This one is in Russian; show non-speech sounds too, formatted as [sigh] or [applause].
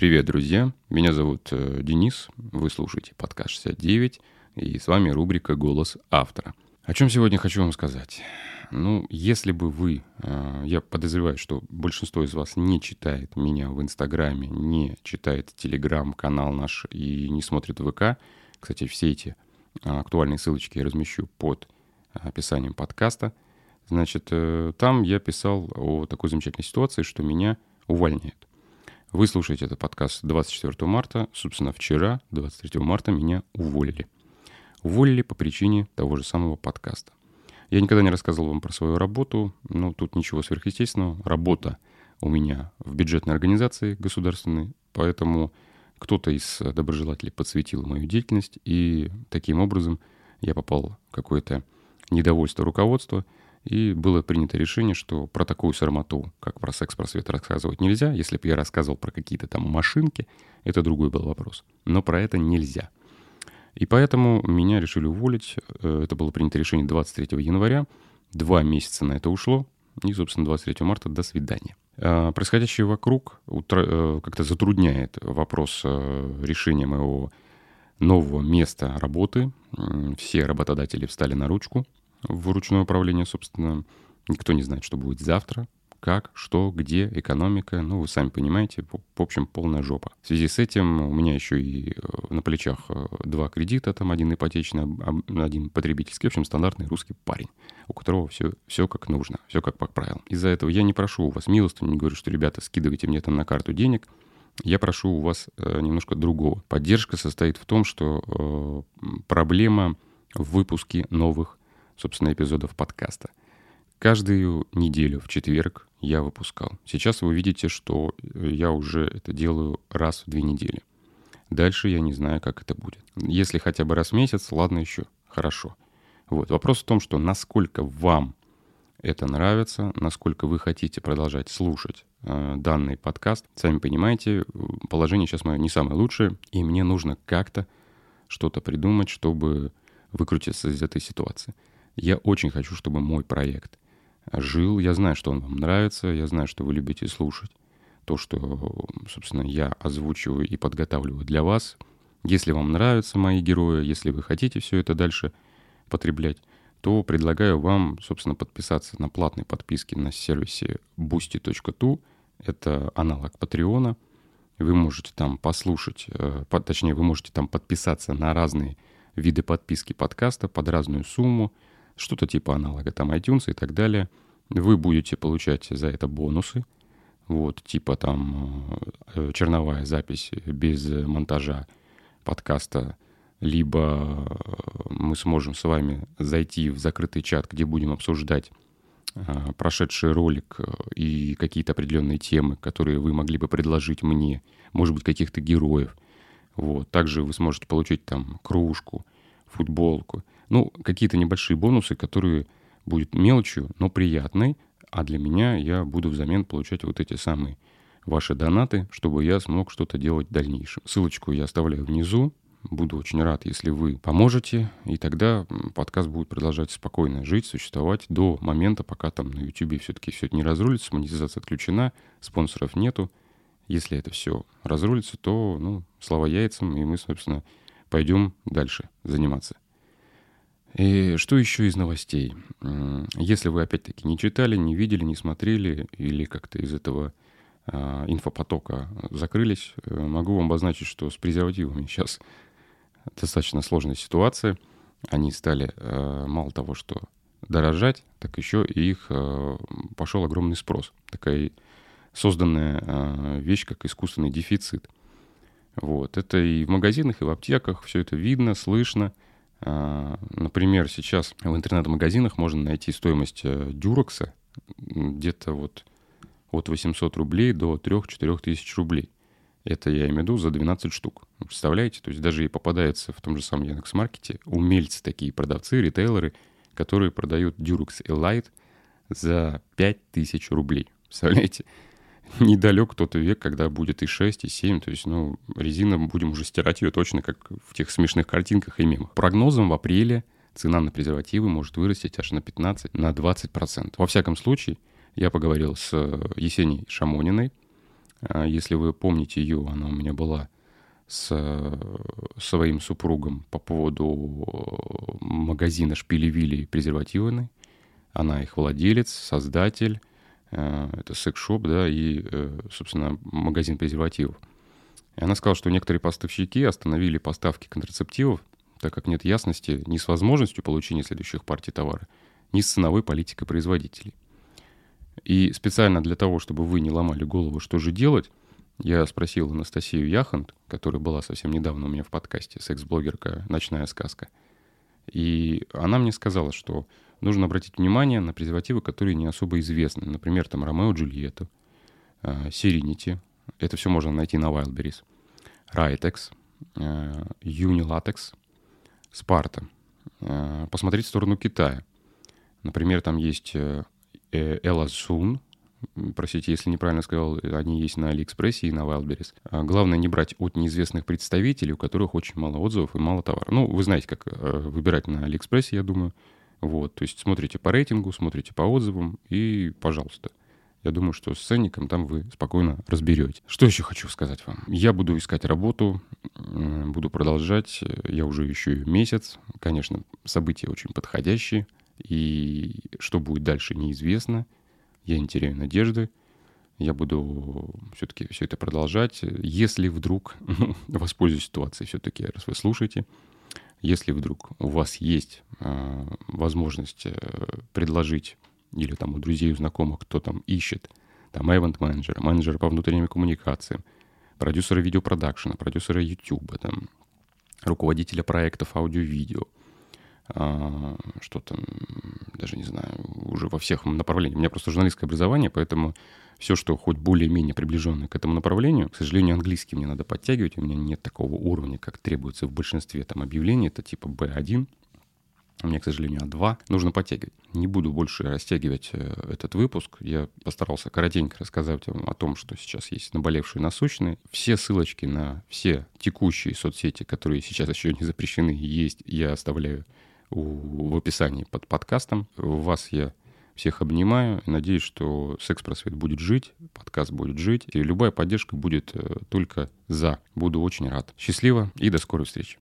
Привет, друзья! Меня зовут э, Денис, вы слушаете подкаст 69, и с вами рубрика «Голос автора». О чем сегодня хочу вам сказать? Ну, если бы вы, э, я подозреваю, что большинство из вас не читает меня в Инстаграме, не читает Телеграм-канал наш и не смотрит ВК, кстати, все эти э, актуальные ссылочки я размещу под описанием подкаста, значит, там я писал о такой замечательной ситуации, что меня увольняют. Вы слушаете этот подкаст 24 марта. Собственно, вчера, 23 марта, меня уволили. Уволили по причине того же самого подкаста. Я никогда не рассказывал вам про свою работу, но тут ничего сверхъестественного. Работа у меня в бюджетной организации государственной, поэтому кто-то из доброжелателей подсветил мою деятельность, и таким образом я попал в какое-то недовольство руководства – и было принято решение, что про такую сармату, как про секс-просвет, рассказывать нельзя. Если бы я рассказывал про какие-то там машинки, это другой был вопрос. Но про это нельзя. И поэтому меня решили уволить. Э, это было принято решение 23 января. Два месяца на это ушло. И, собственно, 23 марта до свидания. А, происходящее вокруг э, как-то затрудняет вопрос э, решения моего нового места работы. Все работодатели встали на ручку в ручное управление, собственно, никто не знает, что будет завтра, как, что, где, экономика. Ну, вы сами понимаете, в общем, полная жопа. В связи с этим у меня еще и э, на плечах э, два кредита, там один ипотечный, один потребительский, в общем, стандартный русский парень, у которого все, все как нужно, все как по правилам. Из-за этого я не прошу у вас милостыню, не говорю, что, ребята, скидывайте мне там на карту денег, я прошу у вас э, немножко другого. Поддержка состоит в том, что проблема в выпуске новых собственно, эпизодов подкаста. Каждую неделю в четверг я выпускал. Сейчас вы видите, что я уже это делаю раз в две недели. Дальше я не знаю, как это будет. Если хотя бы раз в месяц, ладно еще, хорошо. Вот. Вопрос в том, что насколько вам это нравится, насколько вы хотите продолжать слушать э, данный подкаст. Сами понимаете, положение сейчас мое не самое лучшее, и мне нужно как-то что-то придумать, чтобы выкрутиться из этой ситуации. Я очень хочу, чтобы мой проект жил. Я знаю, что он вам нравится, я знаю, что вы любите слушать то, что, собственно, я озвучиваю и подготавливаю для вас. Если вам нравятся мои герои, если вы хотите все это дальше потреблять, то предлагаю вам, собственно, подписаться на платной подписке на сервисе boosty.tu. Это аналог Патреона. Вы можете там послушать, э, точнее, вы можете там подписаться на разные виды подписки подкаста под разную сумму что-то типа аналога там iTunes и так далее. Вы будете получать за это бонусы, вот, типа там э, черновая запись без монтажа подкаста, либо мы сможем с вами зайти в закрытый чат, где будем обсуждать э, прошедший ролик э, и какие-то определенные темы, которые вы могли бы предложить мне, может быть, каких-то героев. Вот. Также вы сможете получить там кружку, футболку. Ну, какие-то небольшие бонусы, которые будут мелочью, но приятной, а для меня я буду взамен получать вот эти самые ваши донаты, чтобы я смог что-то делать в дальнейшем. Ссылочку я оставляю внизу. Буду очень рад, если вы поможете, и тогда подкаст будет продолжать спокойно жить, существовать до момента, пока там на YouTube все-таки все это не разрулится, монетизация отключена, спонсоров нету. Если это все разрулится, то, ну, слава яйцам, и мы, собственно, пойдем дальше заниматься. И что еще из новостей? Если вы опять-таки не читали, не видели, не смотрели или как-то из этого а, инфопотока закрылись, э, могу вам обозначить, что с презервативами сейчас достаточно сложная ситуация. Они стали э, мало того, что дорожать, так еще и их э, пошел огромный спрос. Такая созданная вещь, как искусственный дефицит – вот. Это и в магазинах, и в аптеках все это видно, слышно. А, например, сейчас в интернет-магазинах можно найти стоимость э, дюрекса где-то вот от 800 рублей до 3-4 тысяч рублей. Это я имею в виду за 12 штук. Представляете? То есть даже и попадается в том же самом Яндекс.Маркете умельцы такие, продавцы, ритейлеры, которые продают Durex Elite за 5000 рублей. Представляете? [laughs] недалек тот век, когда будет и 6, и 7. То есть, ну, резина, будем уже стирать ее точно, как в тех смешных картинках и мемах. Прогнозом в апреле цена на презервативы может вырасти аж на 15, на 20%. Во всяком случае, я поговорил с Есенией Шамониной, А если вы помните ее, она у меня была с своим супругом по поводу магазина Шпили-Вилли презервативный. Она их владелец, создатель. Э, это секс-шоп, да, и, э, собственно, магазин презервативов. И она сказала, что некоторые поставщики остановили поставки контрацептивов, так как нет ясности ни с возможностью получения следующих партий товара, ни с ценовой политикой производителей. И специально для того, чтобы вы не ломали голову, что же делать, я спросил Анастасию Яхант, которая была совсем недавно у меня в подкасте, секс-блогерка «Ночная сказка». И она мне сказала, что нужно обратить внимание на презервативы, которые не особо известны. Например, там Ромео Джульетта, Serenity. Это все можно найти на Wildberries. Ritex, Unilatex, Sparta. Посмотреть в сторону Китая. Например, там есть Элазун, простите, если неправильно сказал, они есть на Алиэкспрессе и на Wildberries. А главное не брать от неизвестных представителей, у которых очень мало отзывов и мало товара. Ну, вы знаете, как э, выбирать на Алиэкспрессе, я думаю. Вот, то есть смотрите по рейтингу, смотрите по отзывам и, пожалуйста, я думаю, что с ценником там вы спокойно разберете. Что еще хочу сказать вам? Я буду искать работу, буду продолжать. Я уже ищу месяц. Конечно, события очень подходящие. И что будет дальше, неизвестно. Я не теряю надежды. Я буду все-таки все это продолжать. Если вдруг, [laughs] ну, воспользуюсь ситуацией все-таки, раз вы слушаете, если вдруг у вас есть э, возможность э, предложить или там у друзей, у знакомых, кто там ищет, там event менеджера, менеджера по внутренним коммуникациям, продюсера видеопродакшена, продюсера YouTube, там, руководителя проектов аудио-видео – а, что там, даже не знаю, уже во всех направлениях. У меня просто журналистское образование, поэтому все, что хоть более-менее приближенное к этому направлению, к сожалению, английский мне надо подтягивать, у меня нет такого уровня, как требуется в большинстве там объявлений, это типа B1, у меня, к сожалению, А2. Нужно подтягивать. Не буду больше растягивать э, этот выпуск. Я постарался коротенько рассказать вам о том, что сейчас есть наболевшие насущные. Все ссылочки на все текущие соцсети, которые сейчас еще не запрещены, есть, я оставляю в описании под подкастом. Вас я всех обнимаю и надеюсь, что секс-просвет будет жить, подкаст будет жить, и любая поддержка будет э, только за. Буду очень рад. Счастливо и до скорой встречи.